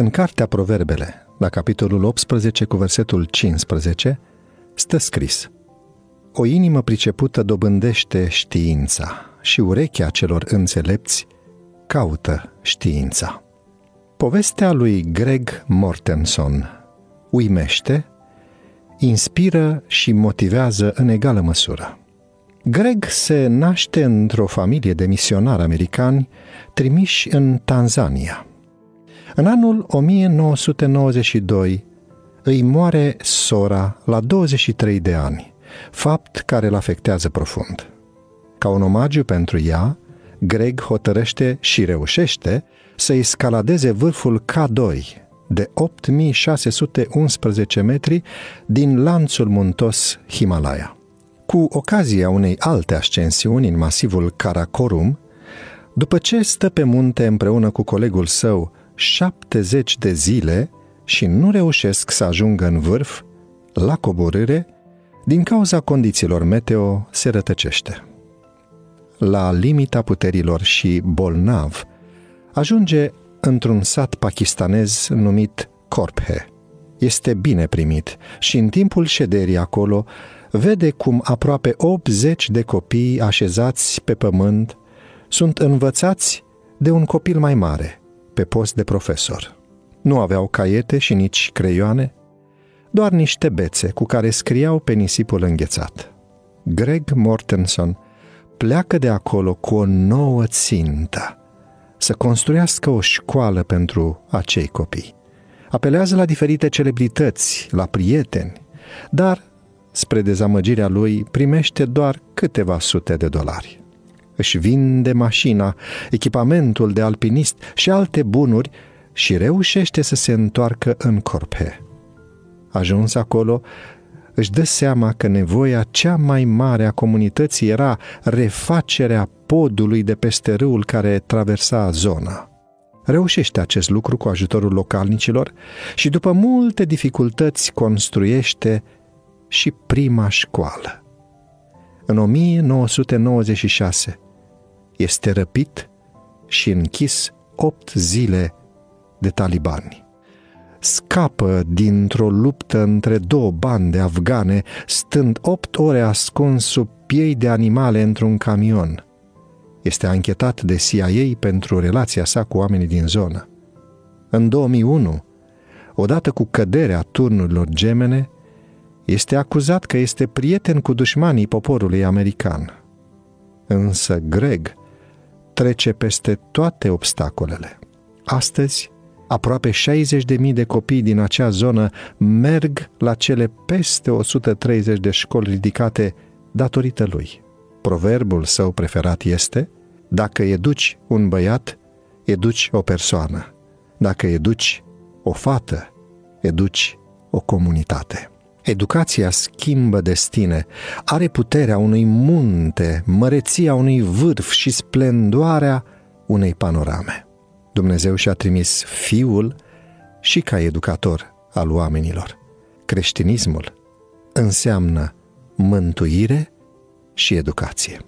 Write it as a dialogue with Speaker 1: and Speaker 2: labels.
Speaker 1: În cartea Proverbele, la capitolul 18 cu versetul 15, stă scris O inimă pricepută dobândește știința și urechea celor înțelepți caută știința. Povestea lui Greg Mortenson uimește, inspiră și motivează în egală măsură. Greg se naște într-o familie de misionari americani trimiși în Tanzania. În anul 1992 îi moare sora la 23 de ani, fapt care îl afectează profund. Ca un omagiu pentru ea, Greg hotărăște și reușește să escaladeze vârful K2 de 8611 metri din lanțul muntos Himalaya. Cu ocazia unei alte ascensiuni în masivul Karakorum, după ce stă pe munte împreună cu colegul său 70 de zile și nu reușesc să ajungă în vârf, la coborâre, din cauza condițiilor meteo se rătăcește. La limita puterilor și bolnav, ajunge într-un sat pakistanez numit Korphe. Este bine primit și în timpul șederii acolo vede cum aproape 80 de copii așezați pe pământ sunt învățați de un copil mai mare, pe post de profesor. Nu aveau caiete și nici creioane, doar niște bețe cu care scriau pe nisipul înghețat. Greg Mortenson pleacă de acolo cu o nouă țintă, să construiască o școală pentru acei copii. Apelează la diferite celebrități, la prieteni, dar, spre dezamăgirea lui, primește doar câteva sute de dolari. Își vinde mașina, echipamentul de alpinist și alte bunuri și reușește să se întoarcă în Corpe. Ajuns acolo, își dă seama că nevoia cea mai mare a comunității era refacerea podului de peste râul care traversa zona. Reușește acest lucru cu ajutorul localnicilor și după multe dificultăți construiește și prima școală. În 1996 este răpit și închis opt zile de talibani scapă dintr-o luptă între două bande afgane, stând opt ore ascuns sub piei de animale într-un camion. Este anchetat de CIA pentru relația sa cu oamenii din zonă. În 2001, odată cu căderea turnurilor gemene, este acuzat că este prieten cu dușmanii poporului american. Însă Greg trece peste toate obstacolele. Astăzi, aproape 60.000 de copii din acea zonă merg la cele peste 130 de școli ridicate datorită lui. Proverbul său preferat este, dacă educi un băiat, educi o persoană. Dacă educi o fată, educi o comunitate. Educația schimbă destine, are puterea unui munte, măreția unui vârf și splendoarea unei panorame. Dumnezeu și-a trimis Fiul și ca educator al oamenilor. Creștinismul înseamnă mântuire și educație.